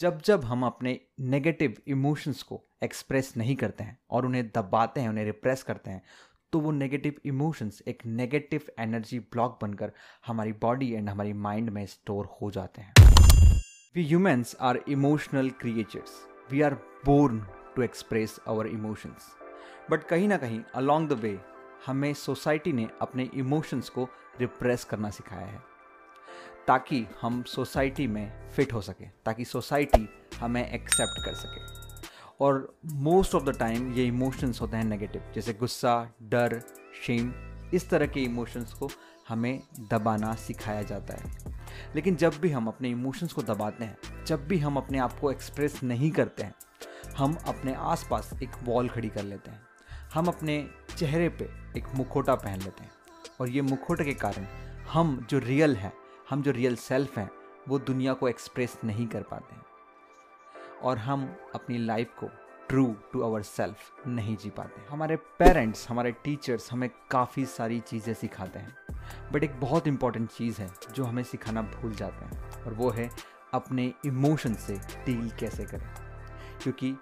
जब जब हम अपने नेगेटिव इमोशंस को एक्सप्रेस नहीं करते हैं और उन्हें दबाते हैं, उन्हें रिप्रेस करते हैं तो वो नेगेटिव इमोशंस एक नेगेटिव एनर्जी ब्लॉक बनकर हमारी बॉडी एंड हमारी माइंड में स्टोर हो जाते हैं। We humans are emotional creatures we are born to express our emotions but कहीं ना कहीं अलॉन्ग द वे हमें सोसाइटी ने अपने इमोशंस को रिप्रेस करना सिखाया है। ताकि हम सोसाइटी में फिट हो सके, ताकि सोसाइटी हमें एक्सेप्ट कर सके। और मोस्ट ऑफ़ द टाइम ये इमोशंस होते हैं नेगेटिव जैसे गुस्सा, डर शेम इस तरह के इमोशंस को हमें दबाना सिखाया जाता है। लेकिन जब भी हम अपने इमोशंस को दबाते हैं, जब भी हम अपने आप को एक्सप्रेस नहीं करते हैं, हम अपने आसपास एक वॉल खड़ी कर लेते हैं। हम अपने चेहरे पे एक मुखोटा पहन लेते हैं। और ये मुखोटे के कारण हम जो रियल हैं हम जो रियल सेल्फ हैं, वो दुनिया को एक्सप्रेस नहीं कर पाते हैं। और हम अपनी लाइफ को ट्रू टू आवर सेल्फ नहीं जी पाते। हमारे पेरेंट्स हमारे टीचर्स हमें काफ़ी सारी चीज़ें सिखाते हैं। बट एक बहुत इंपॉर्टेंट चीज़ है जो हमें सिखाना भूल जाते हैं, और वो है अपने इमोशन से डील कैसे करें। क्योंकि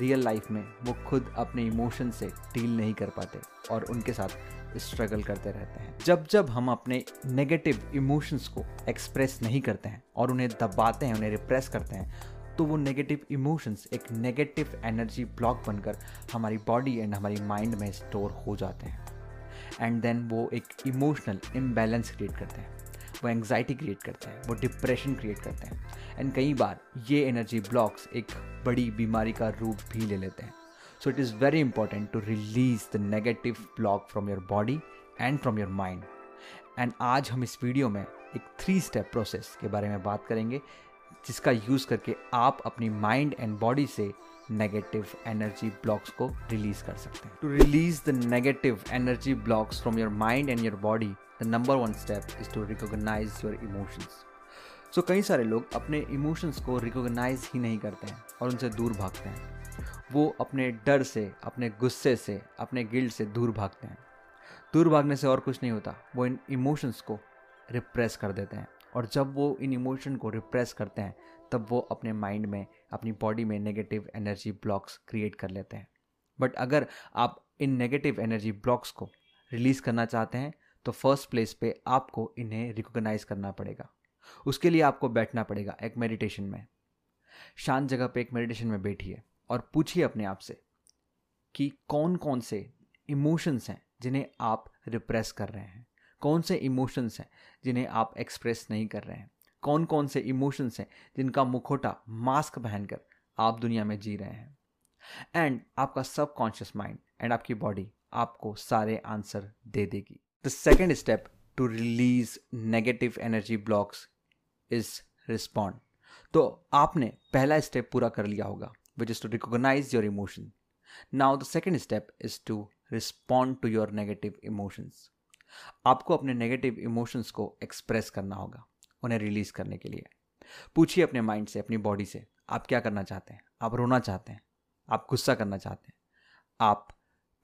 रियल लाइफ में वो खुद अपने इमोशन से डील नहीं कर पाते, और उनके साथ स्ट्रगल करते रहते हैं। जब जब हम अपने नेगेटिव इमोशंस को एक्सप्रेस नहीं करते हैं और उन्हें दबाते हैं, उन्हें रिप्रेस करते हैं तो वो नेगेटिव इमोशंस एक नेगेटिव एनर्जी ब्लॉक बनकर हमारी बॉडी एंड हमारी माइंड में स्टोर हो जाते हैं। एंड देन वो एक इमोशनल इम्बैलेंस क्रिएट करते हैं। वो एंग्जाइटी क्रिएट करते हैं। वो डिप्रेशन क्रिएट करते हैं। एंड कई बार ये एनर्जी ब्लॉक्स एक बड़ी बीमारी का रूप भी ले लेते हैं। So it is very important to release the negative block from your body and from your mind and आज हम इस वीडियो में एक थ्री स्टेप प्रोसेस के बारे में बात करेंगे, जिसका यूज़ करके आप अपनी माइंड एंड बॉडी से नेगेटिव एनर्जी ब्लॉक्स को रिलीज़ कर सकते हैं। To release the negative energy blocks from your mind and your body the number one step is to recognise your emotions so कई सारे लोग अपने इमोशंस को रिकोगनाइज ही नहीं करते हैं और उनसे दूर भागते हैं। वो अपने डर से, अपने गुस्से से, अपने गिल्ड से दूर भागते हैं। दूर भागने से और कुछ नहीं होता। वो इन इमोशंस को रिप्रेस कर देते हैं। और जब वो इन इमोशन को रिप्रेस करते हैं, तब वो अपने माइंड में, अपनी बॉडी में नेगेटिव एनर्जी ब्लॉक्स क्रिएट कर लेते हैं। बट अगर आप इन नेगेटिव एनर्जी ब्लॉक्स को रिलीज़ करना चाहते हैं तो फ़र्स्ट प्लेस पे आपको इन्हें रिकोगनाइज करना पड़ेगा। उसके लिए आपको बैठना पड़ेगा एक मेडिटेशन में। शांत जगह पे एक मेडिटेशन में बैठिए। और पूछिए अपने आप से कि कौन कौन से इमोशंस हैं जिन्हें आप रिप्रेस कर रहे हैं? कौन से इमोशंस हैं जिन्हें आप एक्सप्रेस नहीं कर रहे हैं? कौन कौन से इमोशंस हैं जिनका मुखोटा मास्क पहनकर आप दुनिया में जी रहे हैं? एंड आपका सब कॉन्शियस माइंड एंड आपकी बॉडी आपको सारे आंसर दे देगी। The second step to release negative energy blocks is respond तो आपने पहला स्टेप पूरा कर लिया होगा। Which is to recognise your emotion now the second step is to respond to your negative emotions आपको अपने नेगेटिव इमोशंस को एक्सप्रेस करना होगा, उन्हें रिलीज़ करने के लिए। पूछिए अपने माइंड से, अपनी बॉडी से, आप क्या करना चाहते हैं? आप रोना चाहते हैं? आप गुस्सा करना चाहते हैं? आप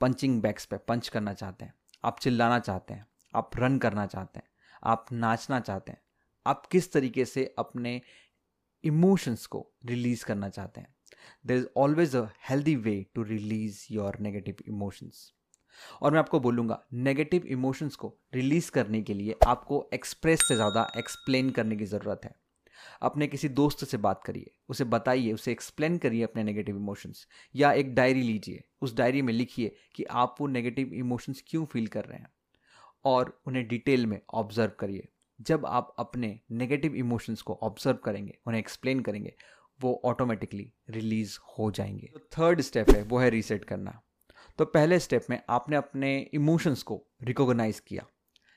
पंचिंग बैग्स पे पंच करना चाहते हैं? आप चिल्लाना चाहते हैं? आप रन करना चाहते हैं? आप नाचना चाहते हैं? आप किस तरीके से अपने इमोशंस को रिलीज़ करना चाहते हैं? There is always a healthy way to release your negative emotions और मैं आपको बोलूँगा नेगेटिव इमोशंस को रिलीज़ करने के लिए आपको एक्सप्रेस से ज़्यादा एक्सप्लेन करने की ज़रूरत है। अपने किसी दोस्त से बात करिए, उसे बताइए, उसे एक्सप्लेन करिए अपने नेगेटिव इमोशंस या एक डायरी लीजिए, उस डायरी में लिखिए कि आप वो नेगेटिव इमोशंस क्यों फील कर रहे हैं? और उन्हें डिटेल में ऑब्ज़र्व करिए। जब आप अपने नेगेटिव इमोशंस को ऑब्ज़र्व करेंगे, उन्हें एक्सप्लेन करेंगे वो ऑटोमेटिकली रिलीज़ हो जाएँगे। तो थर्ड स्टेप है, वो है रीसेट करना। तो पहले स्टेप में आपने अपने इमोशंस को रिकॉग्नाइज किया।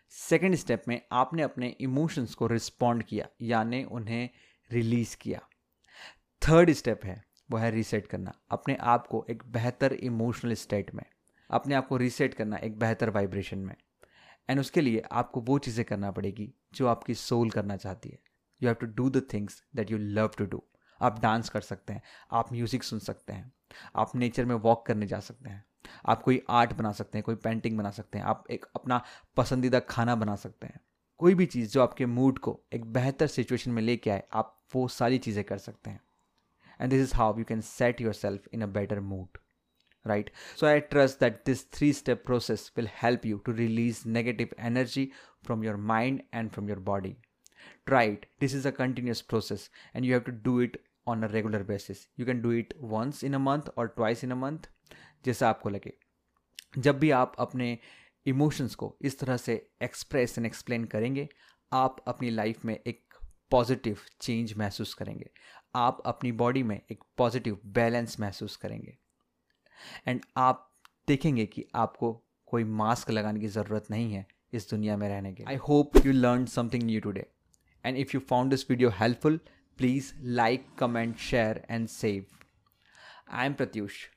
सेकेंड स्टेप में आपने अपने इमोशंस को रिस्पॉन्ड किया, यानी उन्हें रिलीज़ किया। थर्ड स्टेप है, वो है रीसेट करना। अपने आप को एक बेहतर इमोशनल स्टेट में, अपने आप को रीसेट करना एक बेहतर वाइब्रेशन में। एंड उसके लिए आपको वो चीज़ें करना पड़ेगी, जो आपकी सोल करना चाहती है। You have to do the things that you love to do आप डांस कर सकते हैं, आप म्यूज़िक सुन सकते हैं, आप नेचर में वॉक करने जा सकते हैं, आप कोई आर्ट बना सकते हैं, कोई पेंटिंग बना सकते हैं, आप एक अपना पसंदीदा खाना बना सकते हैं। कोई भी चीज़ जो आपके मूड को एक बेहतर सिचुएशन में लेके आए, आप वो सारी चीज़ें कर सकते हैं। And this is how you can set yourself in a better mood right so I trust that this three step process will help you to release negative energy from your mind and from your body try it this is a continuous process and you have to do it on a regular basis. You can do it once in a month or twice in a month, जैसा आपको लगे। जब भी आप अपने emotions को इस तरह से एक्सप्रेस एंड एक्सप्लेन करेंगे, आप अपनी लाइफ में एक पॉजिटिव चेंज महसूस करेंगे। आप अपनी बॉडी में एक पॉजिटिव बैलेंस महसूस करेंगे। एंड आप देखेंगे कि आपको कोई मास्क लगाने की ज़रूरत नहीं है इस दुनिया में रहने के I hope you learn something new today and if you found this video helpful Please like, comment, share, and save. I'm Pratyush.